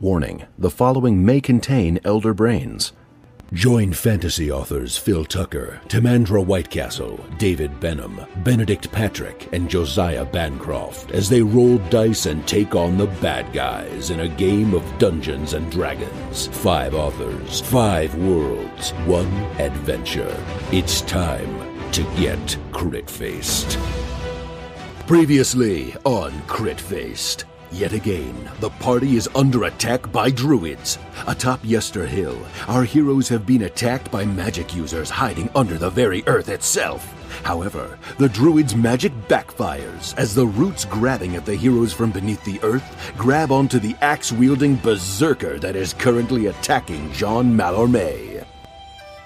Warning the following may contain elder brains. Join fantasy authors Phil Tucker, Timandra Whitecastle, David Benham, Benedict Patrick, and Josiah Bancroft as they roll dice and take on the bad guys in a game of Dungeons and Dragons. Five authors, five worlds, one adventure. It's time to get crit faced. Previously on Crit Faced. Yet again, the party is under attack by druids. Atop Yester Hill, our heroes have been attacked by magic users hiding under the very earth itself. However, the druids' magic backfires as the roots grabbing at the heroes from beneath the earth grab onto the axe wielding berserker that is currently attacking Jean Malorme.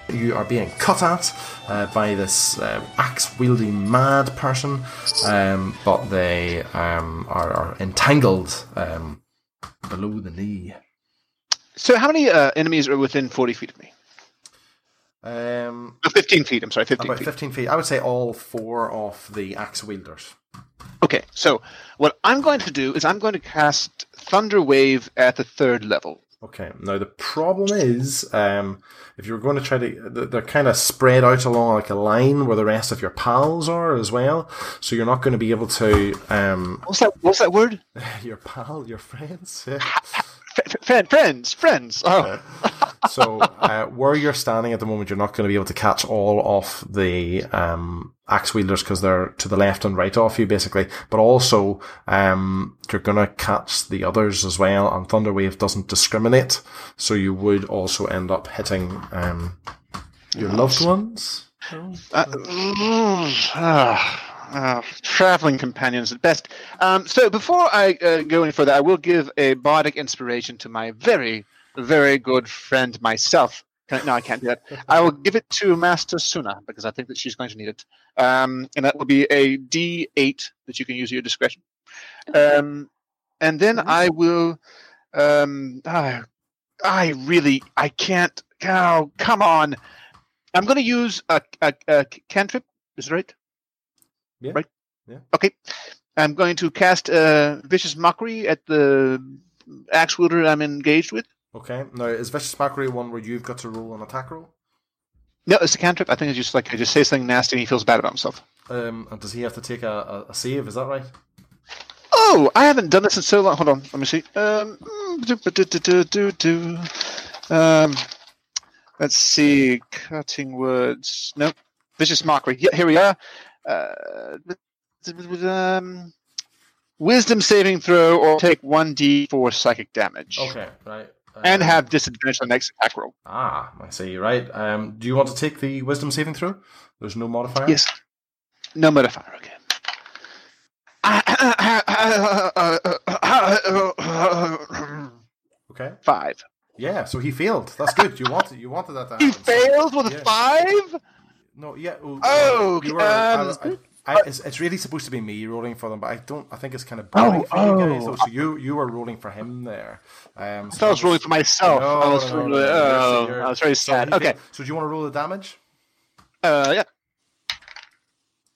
You are being cut at uh, by this uh, axe wielding mad person, um, but they um, are, are entangled um, below the knee. So, how many uh, enemies are within 40 feet of me? Um, Oh, 15 feet, I'm sorry, 15 about feet. 15 feet. I would say all four of the axe wielders. Okay, so what I'm going to do is I'm going to cast Thunder Wave at the third level. Okay. Now the problem is, um, if you're going to try to, they're kind of spread out along like a line where the rest of your pals are as well. So you're not going to be able to, um, What's that? What's that word? your pal, your friends. yeah. F- friend, friends, friends. Oh, So uh, where you're standing at the moment, you're not going to be able to catch all of the um, axe wielders because they're to the left and right off you, basically. But also, um, you're going to catch the others as well. And Thunderwave doesn't discriminate, so you would also end up hitting um, your loved ones. uh, ah, ah, traveling companions at best. Um, so before I uh, go any further, I will give a bardic inspiration to my very, very good friend myself. Can I, no, I can't do that. I will give it to Master Suna because I think that she's going to need it, um, and that will be a D8 that you can use at your discretion. Um, and then I will. Um, ah, I really, I can't. Oh, come on! I'm going to use a, a, a cantrip. Is that right? Yeah. Right. Yeah. Okay. I'm going to cast uh, vicious mockery at the axe wielder I'm engaged with. Okay. Now is vicious mockery one where you've got to roll an attack roll? No, it's a cantrip. I think it's just like I just say something nasty and he feels bad about himself. Um, and does he have to take a, a, a save? Is that right? Oh, I haven't done this in so long. Hold on, let me see. Um, do, do, do, do, um let's see. Cutting words. Nope. Vicious mockery. Yeah, here we are. Uh, um, wisdom saving throw or take one d4 psychic damage. Okay. Right. And Um, have disadvantage on next attack roll. Ah, I see. Right. Um, do you want to take the wisdom saving throw? There's no modifier. Yes. No modifier. Okay. Okay. Five. Yeah. So he failed. That's good. You wanted you wanted that to He happen. Failed with a Yeah. five. No. Yeah. Oh. Oh, you were- um, I- I- it's, it's really supposed to be me rolling for them, but I don't. I think it's kind of boring Oh, for you guys. oh. Though. So you you were rolling for him there. Um, I I was rolling for myself. No, I was, no, no, really- no, oh, I was very so sad. he Okay. failed. So do you want to roll the damage? Uh, yeah.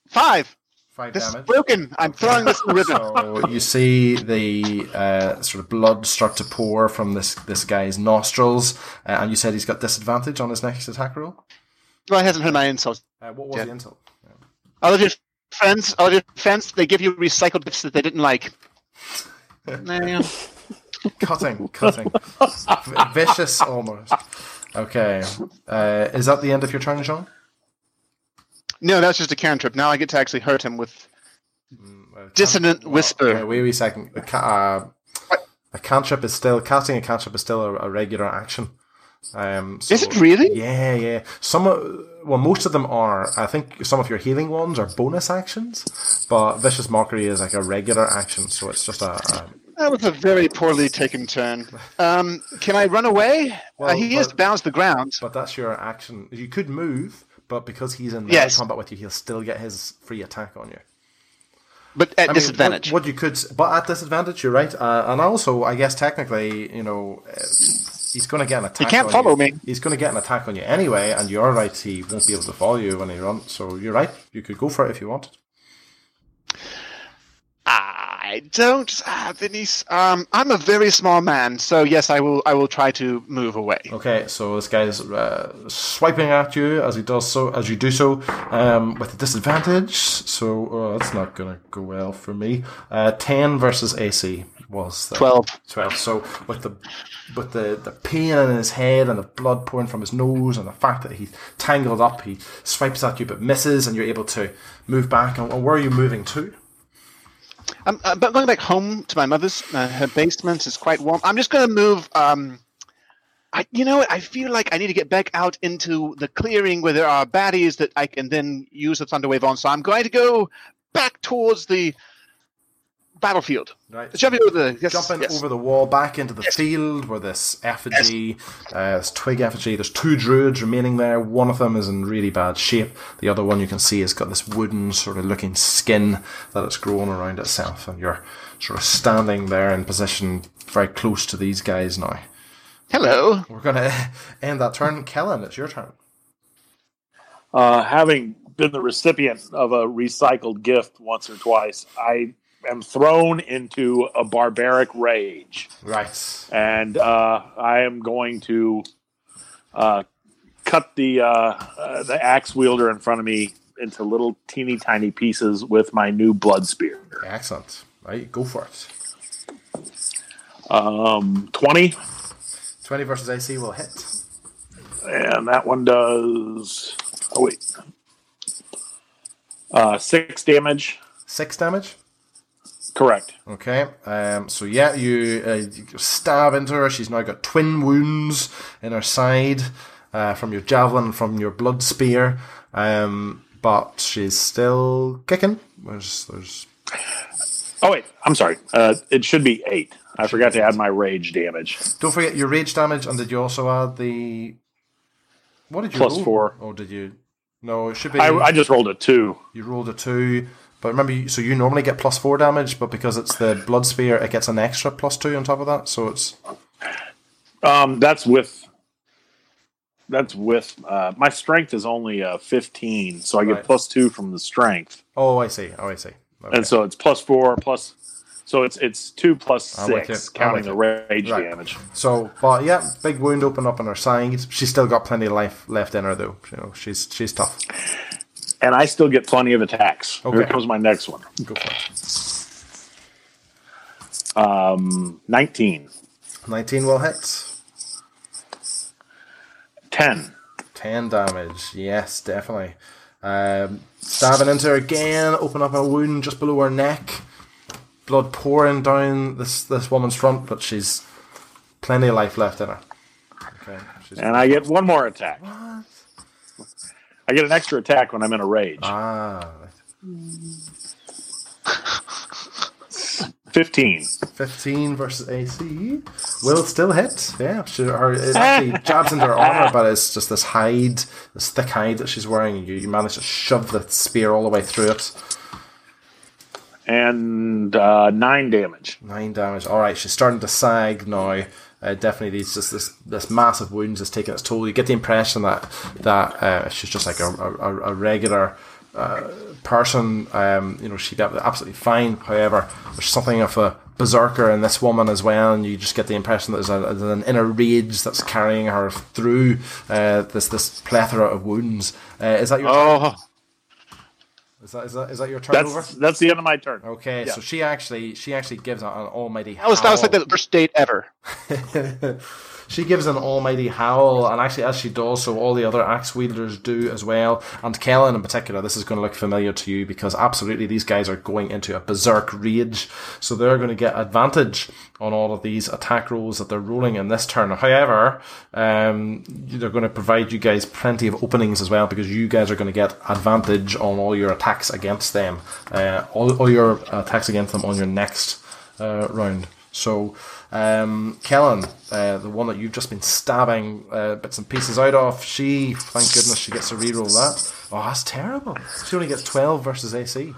Five. Five This is damage. broken. I'm throwing this in the. So you see the uh, sort of blood start to pour from this this guy's nostrils, uh, and you said he's got disadvantage on his next attack roll. Well, he hasn't heard my insults. Uh, what was Yeah. the insult? All of your friends, your friends, they give you recycled bits that they didn't like. Cutting, cutting, V- vicious almost. Okay, uh, is that the end of your turn, Jean? no, that's just a cantrip. Now I get to actually hurt him with Uh, Dissonant well, whisper. okay, wait, wait a second. A, ca- uh, a cantrip is still casting a cantrip is still a, a regular action. Um, so- Is it really? Yeah, yeah. Some, of- well, most of them are. I think some of your healing ones are bonus actions, but vicious mockery is like a regular action. So it's just a. a That was a very poorly taken turn. Um, can I run away? Well, uh, he has but- bounce the ground. but that's your action. You could move, but because he's in Yes. combat with you, he'll still get his free attack on you. But at I mean, disadvantage. What, what you could, but at disadvantage, you're right. Uh, and also, I guess technically, you know, uh, he's going to get an attack. He can't on follow you. me. He's going to get an attack on you anyway, and you're right. He won't be able to follow you when he runs. So you're right. You could go for it if you wanted. I don't, ah, Denise. Um, I'm a very small man, so yes, I will. I will try to move away. Okay, so this guy's uh, swiping at you as he does so, as you do so, um, with a disadvantage. So uh, that's not gonna go well for me. Uh, Ten versus AC was 12. Twelve. So with the with the, the pain in his head and the blood pouring from his nose and the fact that he's tangled up, he swipes at you but misses, and you're able to move back. And, where are you moving to? I'm, I'm going back home to my mother's. Uh, her basement is quite warm. I'm just going to move. Um, I, you know? I feel like I need to get back out into the clearing where there are baddies that I can then use the Thunderwave on. So I'm going to go back towards the battlefield. Right. Jumping over the yes, jumping yes. over the wall back into the field where this effigy, uh, this twig effigy, there's two druids remaining there. One of them is in really bad shape. The other one you can see has got this wooden sort of looking skin that it's grown around itself. And you're sort of standing there in position very close to these guys now. Hello. We're going to end that turn. Kellen, it's your turn. Uh, having been the recipient of a recycled gift once or twice, I am thrown into a barbaric rage, Right. and uh, I am going to uh, cut the uh, uh, the axe wielder in front of me into little teeny tiny pieces with my new blood spear. Excellent. Right, go for it. Um, Twenty, 20 versus AC will hit. and that one does. Oh wait, uh, six damage. Six damage. Correct. Okay, um, so yeah, you, uh, you stab into her. She's now got twin wounds in her side uh, from your javelin from your blood spear, um, but she's still kicking. There's, there's Oh wait, I'm sorry. Uh, it should be eight. I forgot to add my rage damage. don't forget your rage damage, and did you also add the what did you Plus roll? four. Oh, did you? No, it should be. I, I just rolled a two. you rolled a two, but remember, you, so you normally get plus four damage, but because it's the blood spear, it gets an extra plus two on top of that. So it's Um, that's with. That's with uh, my strength is only uh, fifteen, so I get plus two from the strength, oh, I see. Oh, I see. Okay. and so it's plus four plus. So it's it's two plus six. Counting the rage Right. damage. So, but yeah, big wound open up on her side. She's still got plenty of life left in her, though. You know, she's she's tough. And I still get plenty of attacks. Here comes my next one. Go for it. Um, nineteen. Nineteen will hit. Ten. Ten damage. Yes, definitely. Um, stabbing into her again. Open up a wound just below her neck. Blood pouring down this this woman's front, but she's plenty of life left in her. Okay. And I get one more attack. I get an extra attack when I'm in a rage. ah, Fifteen. 15 versus AC will still hit. Yeah, she, her, it actually jabs into her armor, but it's just this hide, this thick hide that she's wearing. You, you manage to shove the spear all the way through it. and uh, nine damage. Nine damage. All right, she's starting to sag now. Uh, definitely, these just this this massive wounds is taking its toll. You get the impression that that uh, she's just like a, a, a regular uh, person. Um, you know, she'd absolutely fine. However, there's something of a berserker in this woman as well, and you just get the impression that there's, a, there's an inner rage that's carrying her through uh, this this plethora of wounds. Uh, is that your Oh, is that, is that is that your turn over? That's that's the end of my turn. Okay, Yeah. so she actually she actually gives an almighty. that was that was like the worst date ever. she gives an almighty howl, and actually, as she does, so all the other axe wielders do as well. And Kellen, in particular, this is going to look familiar to you because absolutely these guys are going into a berserk rage, so they're going to get advantage on all of these attack rolls that they're rolling in this turn. However, um, they're going to provide you guys plenty of openings as well because you guys are going to get advantage on all your attacks against them, uh, all, all your attacks against them on your next uh, round. So, um, Kellen, uh, the one that you've just been stabbing uh, bits and pieces out of, she, thank goodness, she gets to reroll that. Oh, that's terrible. She only gets 12 versus AC.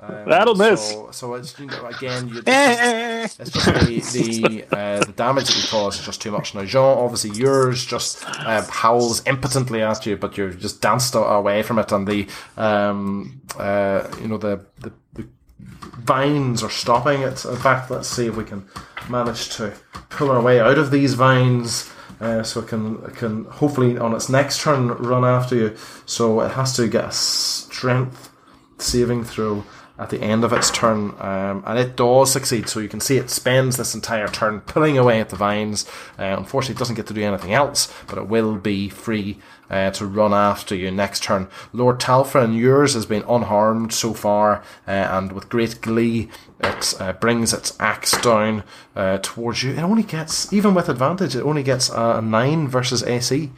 That'll miss. So, so it's, you know, again, you, it's just, it's just the, the, uh, the damage that you cause is just too much. Now, Jean, obviously, yours just uh, howls impotently at you, but you're just danced away from it, and the, um, uh, you know, the, the, the vines are stopping it. In fact, let's see if we can manage to pull our way out of these vines. Uh, so it can it can hopefully on its next turn run after you. So it has to get a strength saving throw at the end of its turn, um, and it does succeed. So you can see it spends this entire turn pulling away at the vines. Uh, unfortunately, it doesn't get to do anything else, but it will be free uh, to run after you next turn. Lord Talfrin, yours has been unharmed so far, uh, and with great glee, it uh, brings its axe down uh, towards you. It only gets, even with advantage, it only gets a nine versus AC.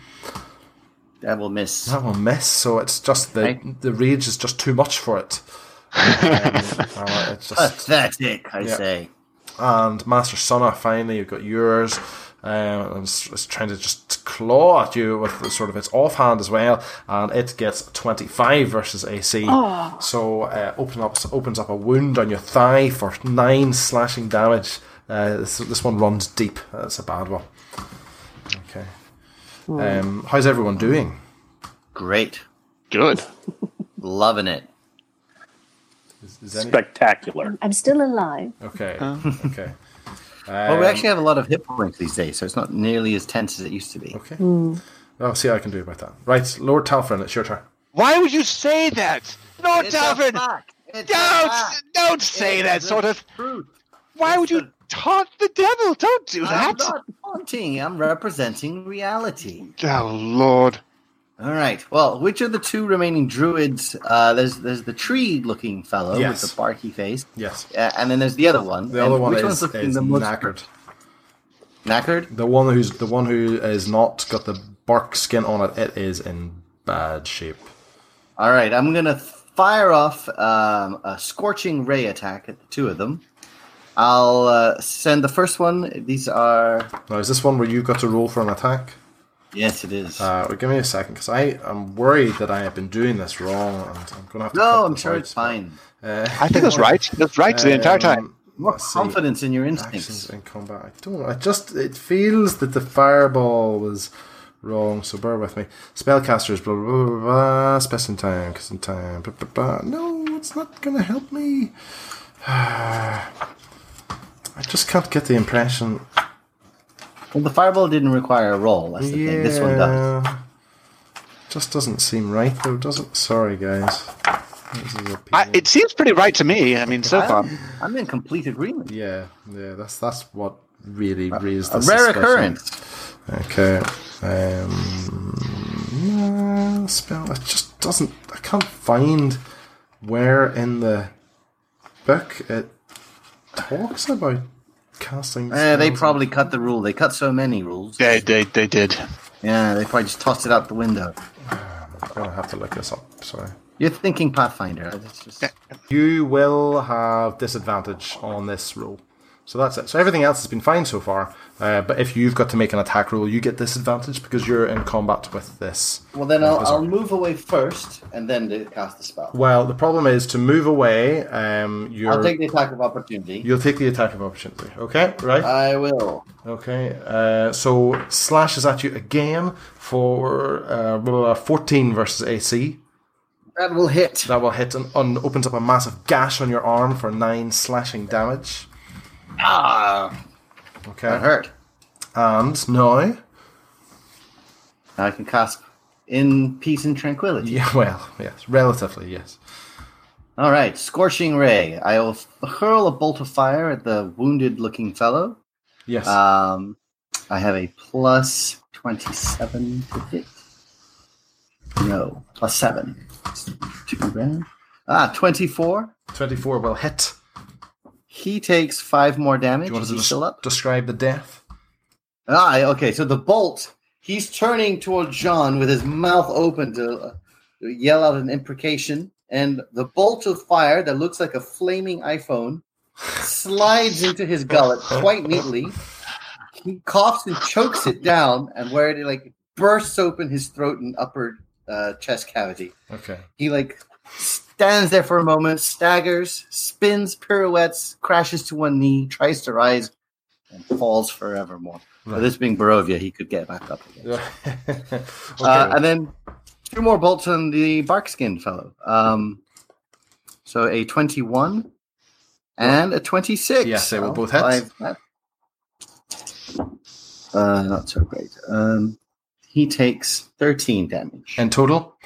That will miss. That will miss. So it's just the Right. the rage is just too much for it. Um, uh, it's just Pathetic, I Yeah. say. and Master Sonna, finally, you've got yours. Um, and it's, it's trying to just claw at you with sort of its offhand as well, and it gets 25 versus AC. So uh, open up, opens up a wound on your thigh for 9 slashing damage. Uh, this, this one runs deep. That's a bad one. Okay. Um, how's everyone doing? Great. Good. Loving it. Is, is any- Spectacular. I'm still alive. okay. Okay. Well, we Um, actually have a lot of hit points these days, so it's not nearly as tense as it used to be. Okay. I'll see what I can do about that. Right, Lord Talfrin, it's your turn. Why would you say that? Lord It's a Talfrin, fact. It's a don't don't say It that is sort of. truth. Why would you taunt the devil? Don't do that. I'm not taunting. I'm representing reality. Oh Lord. All right. Well, which of the two remaining druids? Uh, there's there's the tree-looking fellow Yes. with the barky face, Yes. uh, and then there's the other one. The And other one which is, one's looking is the most knackered. knackered? The one who's the one who is not got the bark skin on it. It is in bad shape. All right. I'm gonna fire off um, a scorching ray attack at the two of them. I'll uh, send the first one. These are Now, is this one where you got to roll for an attack? Yes, it is. Uh, well, give me a second, because I am worried that I have been doing this wrong, and I'm going to have to. no, I'm sure it's fine. Uh, I think that's right. That's right the entire time. um, More let's see. confidence in your Actions instincts. in combat. I don't. I just. It feels that the fireball was wrong. So bear with me. Spellcasters. Blah blah blah. blah, blah space and time. Cause in time. Blah, blah, blah. No, it's not going to help me. I just can't get the impression. Well, the fireball didn't require a roll. That's the thing. This one does. Just doesn't seem right though, does it? Sorry, guys. This is a I, it seems pretty right to me. I mean, so far. I'm, I'm in complete agreement. yeah, yeah. That's that's what really raised A the rare suspicion. occurrence. Okay. Um, nah, spell. It just doesn't. I can't find where in the book it talks about casting. Uh, they probably cut the rule. They cut so many rules. They, they, they did. Yeah, they probably just tossed it out the window. I'm gonna have to look this up. Sorry. You're thinking Pathfinder. Just, You will have disadvantage on this roll. So that's it. So everything else has been fine so far. Uh, but if you've got to make an attack roll, you get disadvantage because you're in combat with this. well, then I'll, I'll move away first and then cast the spell. Well, the problem is to move away. Um, you're I'll take the attack of opportunity. you'll take the attack of opportunity. Okay, right? I will. Okay. Uh, so slashes at you again for uh, blah, blah, blah, 14 versus AC. That will hit. That will hit and, and opens up a massive gash on your arm for nine slashing damage. Ah, Okay. that hurt. And now, Now I can cast in peace and tranquility. yeah, well, yes, relatively, yes. All right, scorching ray. I will hurl a bolt of fire at the wounded-looking fellow. Yes. Um, I have a plus twenty-seven to hit. No, plus seven. Two grand. Ah, twenty-four. 24 will hit. He takes five more Do damage. you want to still up? describe the death? Ah, okay. So the bolt. He's turning toward John with his mouth open to uh, yell out an imprecation, and the bolt of fire that looks like a flaming iPhone slides into his gullet quite neatly. He coughs and chokes it down, and where it like bursts open his throat and upper uh, chest cavity. Okay. He like stands there for a moment, staggers, spins, pirouettes, crashes to one knee, tries to rise, and falls forevermore. For Right. this being Barovia, he could get back up again. okay. Uh, and then two more bolts on the barkskin fellow. Um, so a 21 and a 26. Yes, they So both hit. five- Uh, not so great. Um, he takes 13 damage. In total?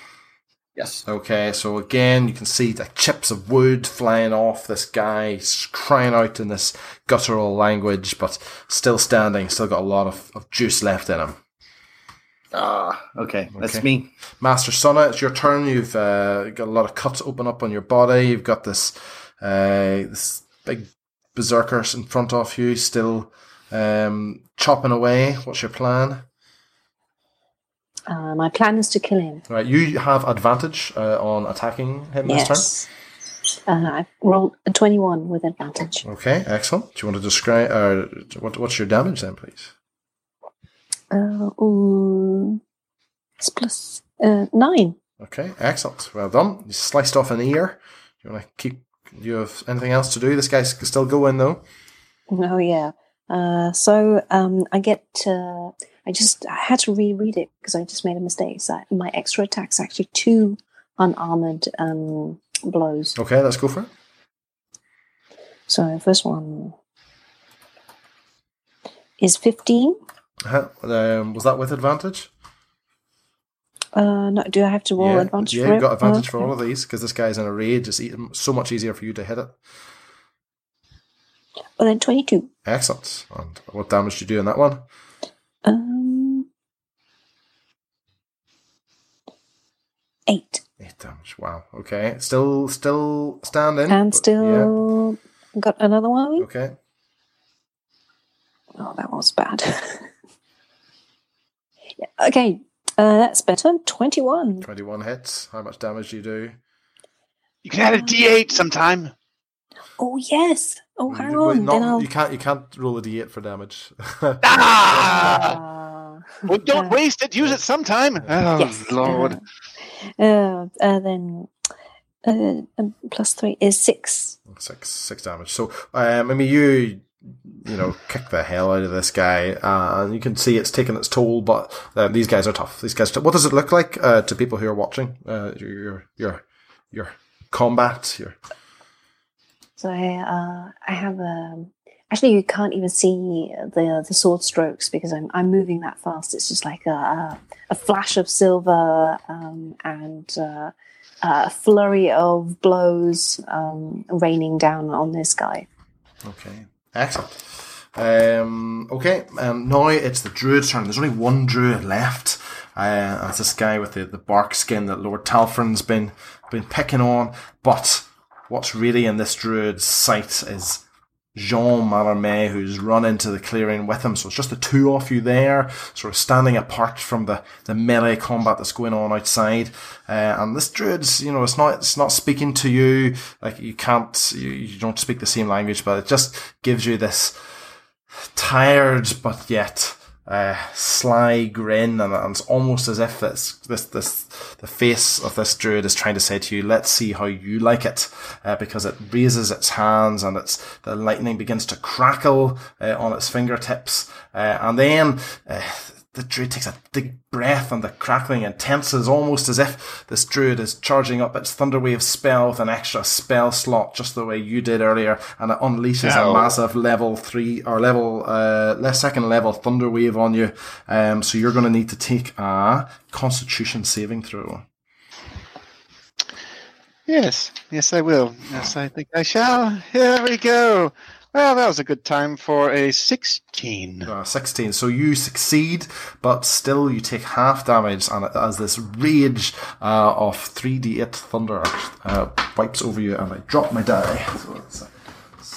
Yes. Okay, so again, you can see the chips of wood flying off this guy, crying out in this guttural language, but still standing, still got a lot of, of juice left in him. Ah, okay. That's me. Master Sonna, it's your turn. You've uh, got a lot of cuts open up on your body. You've got this uh, this big berserker in front of you, still um, chopping away. What's your plan? Uh, my plan is to kill him. Right, you have advantage uh, on attacking him this Yes. Uh, I rolled a 21 with advantage. Okay, excellent. Do you want to describe? Uh, what, what's your damage then, please? Uh, ooh, it's plus uh, nine. Okay, excellent. Well done. You sliced off an ear. Do you want to keep? Do you have anything else to do? This guy's still going though. Oh yeah. Uh, so um, I get. I just I had to reread it because I just made a mistake. So my extra attack's actually two unarmored um, blows. Okay, let's go for it. So first one is fifteen. Uh, um, was that with advantage? Uh, no, do I have to roll yeah, advantage yeah, for you've it? got advantage for Okay. all of these because this guy's in a rage. It's so much easier for you to hit it. Well, then twenty-two. Excellent. And what damage do you do in that one? Um, eight. Eight damage. Wow. Okay. Still, still standing. and but- still got another one. Okay. Oh, that was bad. yeah, okay, uh, that's better. 21. Twenty-one hits. How much damage do you do? You can add a D8 sometime. Oh, yes. Oh, hang You- wait, on. not- then I'll. You can't. You can't roll a d8 for damage. Ah! Well, don't uh, waste it. Use it sometime. Oh, Yes. Lord. Uh, uh, uh, then uh, um, plus three is six. six six damage. So um, I mean, you you know kick the hell out of this guy, uh, and you can see it's taking its toll. But uh, these guys are tough. These guys. Are tough. What does it look like uh, to people who are watching uh, your your your your combat? Your So I, uh, I have um Actually, you can't even see the the sword strokes because I'm I'm moving that fast. It's just like a a, flash of silver um, and uh, a flurry of blows um, raining down on this guy. Okay, excellent. Um, okay, um, now it's the druid's turn. There's only one druid left. Uh, this guy with the, the bark skin that Lord Talfrin's been been picking on. But what's really in this druid's sight is Jean Mallarmé, who's run into the clearing with him. So it's just the two of you there, sort of standing apart from the, the melee combat that's going on outside. Uh, and this druid's, you know, it's not, it's not speaking to you. Like you can't, you, you don't speak the same language, but it just gives you this tired, but yet, uh, sly grin, and, it's almost as if this, this, this, the face of this druid is trying to say to you, "Let's see how you like it," uh, because it raises its hands and it's the lightning begins to crackle uh, on its fingertips, uh, and then. The druid takes a big breath and the crackling intenses almost as if this druid is charging up its thunderwave spell with an extra spell slot just the way you did earlier and it unleashes Ow. a massive level three or level uh less second level thunderwave on you um so you're going to need to take a constitution saving throw Yes, yes, I will. Yes, I think I shall. Here we go. Well, that was a good time for a 16. Uh, 16. So you succeed, but still you take half damage, and as this rage uh, of 3d8 thunder uh, wipes over you, and I drop my die. So it's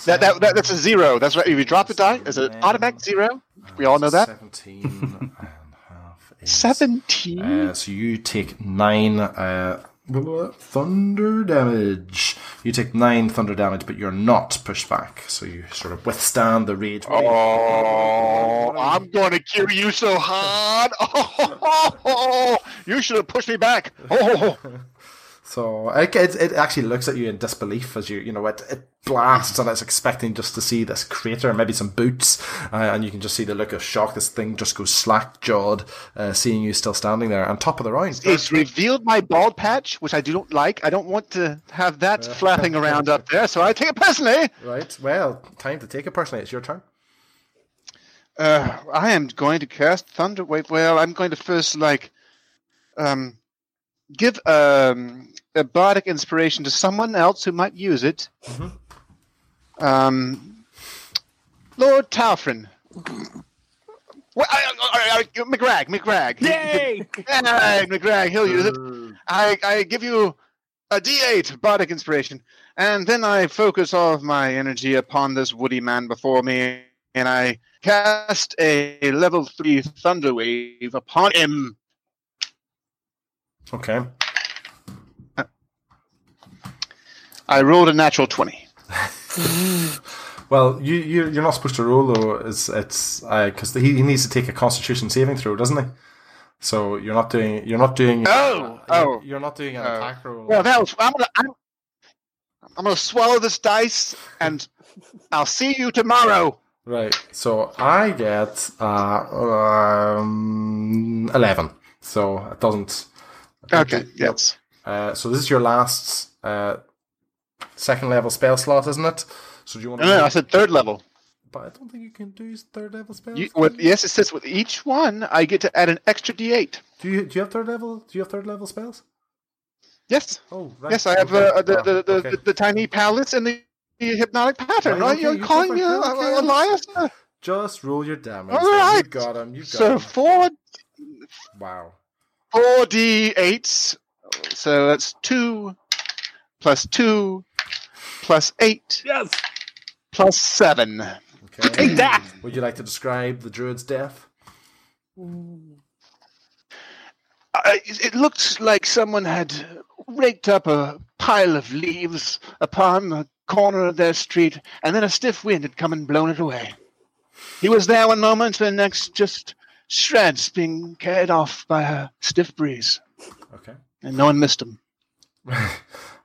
That, that, that That's a zero. That's right. If you drop the die, is it automatic zero? We all know that. 17 and half is, 17? Uh, so you take nine uh, thunder damage. You take nine thunder damage, but you're not pushed back. So you sort of withstand the rage. Oh, I'm going to kill you so hard. Oh, you should have pushed me back. Oh, oh, oh. So it, it, it actually looks at you in disbelief as you you know it, it blasts and it's expecting just to see this crater and maybe some boots uh, and you can just see the look of shock. This thing just goes slack jawed, uh, seeing you still standing there on top of the round. It's revealed my bald patch, which I do not like. I don't want to have that flapping around up there, so I take it personally. Right. Well, time to take it personally. It's your turn. Uh, I am going to cast Thunder Wave. Well, I'm going to first like um, give um, a bardic inspiration to someone else who might use it. Um, Lord Talfrin. Well, I, I, I, McGrag, McGrag. Yay! Hey, McGrag, he'll use it. I, I give you a D8 bardic inspiration, and then I focus all of my energy upon this woody man before me, and I cast a level three thunder wave upon him. Okay. I rolled a natural twenty. Well, you, you you're not supposed to roll though. It's it's because he, he needs to take a Constitution saving throw, doesn't he? So you're not doing you're not doing Oh, you're, oh. you're not doing an Oh. attack roll. Well, that was. I'm gonna. I'm, I'm gonna swallow this dice, and I'll see you tomorrow. Right. So I get uh, um, eleven. So it doesn't. Okay. Yes. Uh, so this is your last uh, second level spell slot, isn't it? So do you want No, to? no, I said third level. But I don't think you can do third level spells. You, with, yes, it says with each one, I get to add an extra D8. Do you do you have third level? Do you have third level spells? Yes. Oh, right. Yes, I have okay. uh, the, the, the, okay. the, the tiny palace and the, the hypnotic pattern. Right, Right? okay, You're you calling me go uh, for. Okay, Elias? Uh, Just roll your damage. All then. You got him. You got So him. four Wow. Four D8s. So that's two plus two plus eight Yes. plus seven. Okay. Take that. Would you like to describe the druid's death? I, it looked like someone had raked up a pile of leaves upon the corner of their street, and then a stiff wind had come and blown it away. He was there one moment, and next just shreds being carried off by a stiff breeze, Okay. and no one missed him.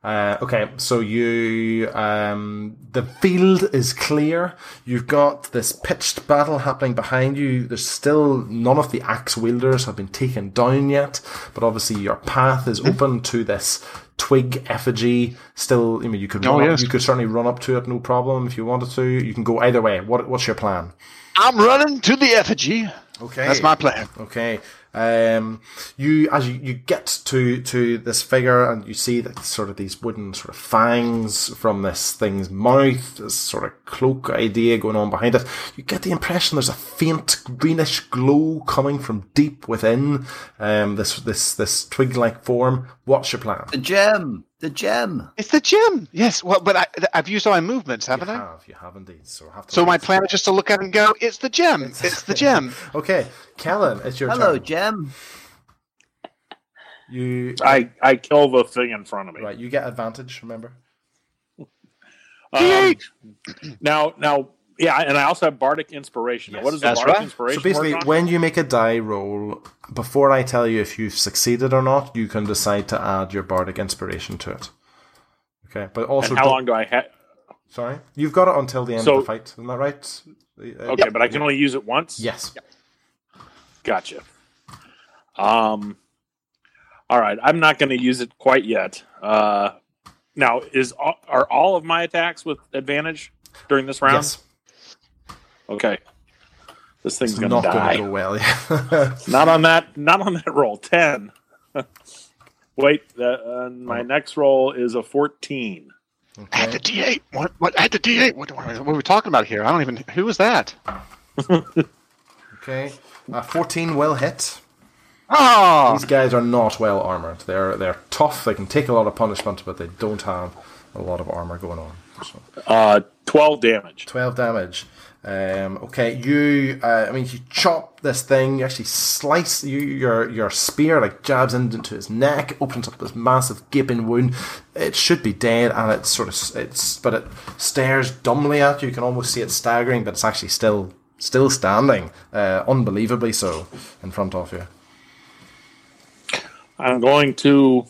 Uh, okay, so you um, the field is clear. You've got this pitched battle happening behind you. There's still none of the axe wielders have been taken down yet, but obviously your path is open to this twig effigy. Still, I mean, you could Oh, run up, you could certainly run up to it, no problem if you wanted to. You can go either way. What what's your plan? I'm running to the effigy. Okay, That's my plan. Okay. Um, you as you, you get to to this figure and you see that sort of these wooden sort of fangs from this thing's mouth, this sort of cloak idea going on behind it. You get the impression there's a faint greenish glow coming from deep within um, this this this twig like form. What's your plan? The gem. The gem. It's the gem. Yes, well, but I, I've used all my movements, haven't you I? have, you have indeed. So I have to. So my plan is just to look at it and go, "It's the gem. It's the gem." Okay, Kellen, it's your Hello, turn. gem. You I, I kill the thing in front of me. right. You get advantage. Remember. Um, now, now, yeah, and I also have bardic inspiration. Yes. what is the That's bardic right. inspiration? So basically, work on? when you make a die roll, before I tell you if you've succeeded or not, you can decide to add your bardic inspiration to it. Okay, but also and how long do I have? Sorry, you've got it until the end So- of the fight. Isn't that right? Uh, Okay, but I can only use it once. Yes. Gotcha. Um. All right, I'm not going to use it quite yet. Uh, now, is are all of my attacks with advantage during this round? Yes. Okay. This thing's It's going not die. going to go well. Yeah. Not on that. Not on that roll. Ten. Wait, uh, my Oh. next roll is a fourteen. Add the. D8. What? What? Add the D8. What, what, what are we talking about here? I don't even. Who was that? Okay. Uh, Fourteen will hit. Oh, These guys are not well armored. They're they're tough. They can take a lot of punishment, but they don't have a lot of armor going on. Uh, twelve damage. 12 damage. Um, okay, you, uh, I mean, you chop this thing, you actually slice you, your, your spear, like jabs into his neck, opens up this massive gaping wound. It should be dead, and it's sort of, it's, but it stares dumbly at you. You can almost see it staggering, but it's actually still, still standing, uh, unbelievably so, in front of you. I'm going to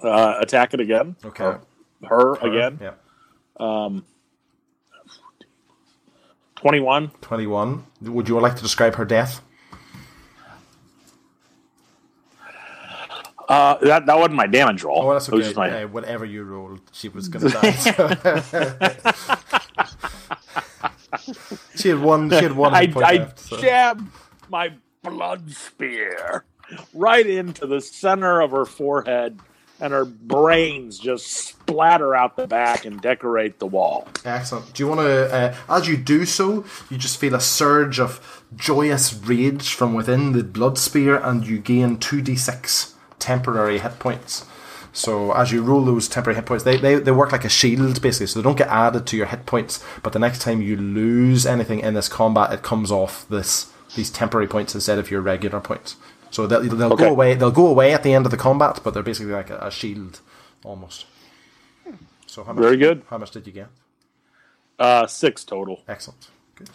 uh, attack it again. Okay. Her, Her, again. Yeah. Um, 21. 21. Would you like to describe her death? Uh, that, that wasn't my damage roll. Oh, that's It was okay. just my- whatever you rolled, she was going to die. she had one. She had one. I, point I left, so- jabbed my blood spear right into the center of her forehead, and her brains just splatter out the back and decorate the wall. Excellent. Do you want to, uh, as you do so, you just feel a surge of joyous rage from within the blood spear, and you gain two d6 temporary hit points. So as you roll those temporary hit points, they, they, they work like a shield basically, so they don't get added to your hit points. But the next time you lose anything in this combat, it comes off this these temporary points instead of your regular points. So they'll, they'll Okay. go away. They'll go away at the end of the combat, but they're basically like a, a shield almost. So how much, Very good. How much did you get? Uh, six total. Excellent. Good.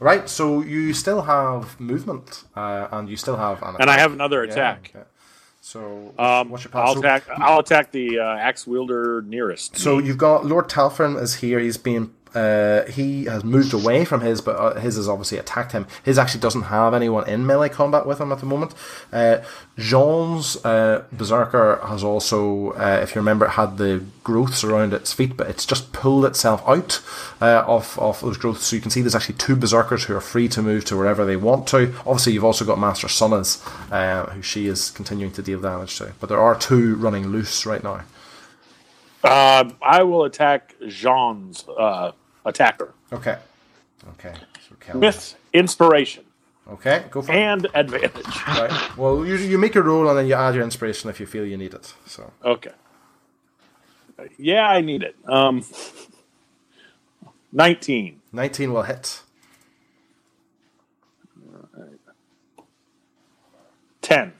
Right, so you still have movement, uh, and you still have an And I have another Yeah, attack. okay. So, Um, what's your plan? I'll So- attack. I'll attack the uh, axe wielder nearest. So you've got Lord Talfrin is here. He's being uh, he has moved away from his, but uh, his has obviously attacked him. His actually doesn't have anyone in melee combat with him at the moment. Uh, Jean's uh, berserker has also, uh, if you remember, had the growths around its feet, but it's just pulled itself out uh, of of those growths. So you can see there's actually two berserkers who are free to move to wherever they want to. Obviously, you've also got Master Sunna's, who she is continuing to deal damage to. But there are two running loose right now. I will attack Jean's attacker Okay. Okay. So with inspiration Okay, go for it. and advantage. Right. Well, you, you make a roll and then you add your inspiration if you feel you need it. So Okay. Yeah, I need it. Um, nineteen. 19 will hit. Ten.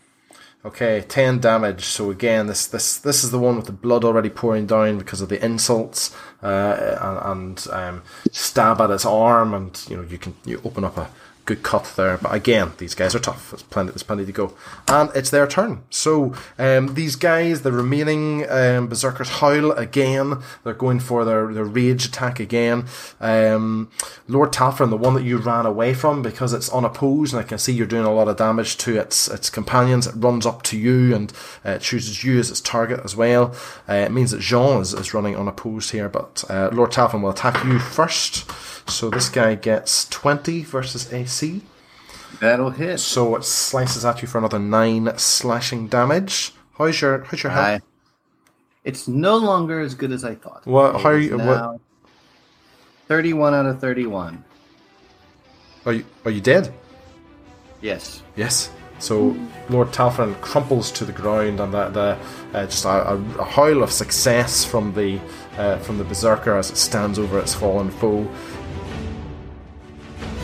Okay, 10 damage. So again, this this this is the one with the blood already pouring down because of the insults uh, and, and um, stab at its arm, and you know you can you open up a good cut there. But again, these guys are tough. There's plenty. There's plenty to go, and it's their turn. So um, these guys, the remaining um, berserkers, howl again. They're going for their, their rage attack again. Um, Lord Talfrin, the one that you ran away from, because it's unopposed, and I can see you're doing a lot of damage to its its companions. It runs up to you and uh, chooses you as its target as well. Uh, it means that Jean is, is running unopposed here, but uh, Lord Talfrin will attack you first. So this guy gets 20 versus AC. That'll hit. So it slices at you for another 9 slashing damage. How's your, how's your health? It's no longer as good as I thought. What- how are you- what- 31 out of 31. Are you, are you dead? Yes. Yes. So Lord Talfrin crumples to the ground, and the, the uh, just a, a, a howl of success from the uh, from the berserker as it stands over its fallen foe.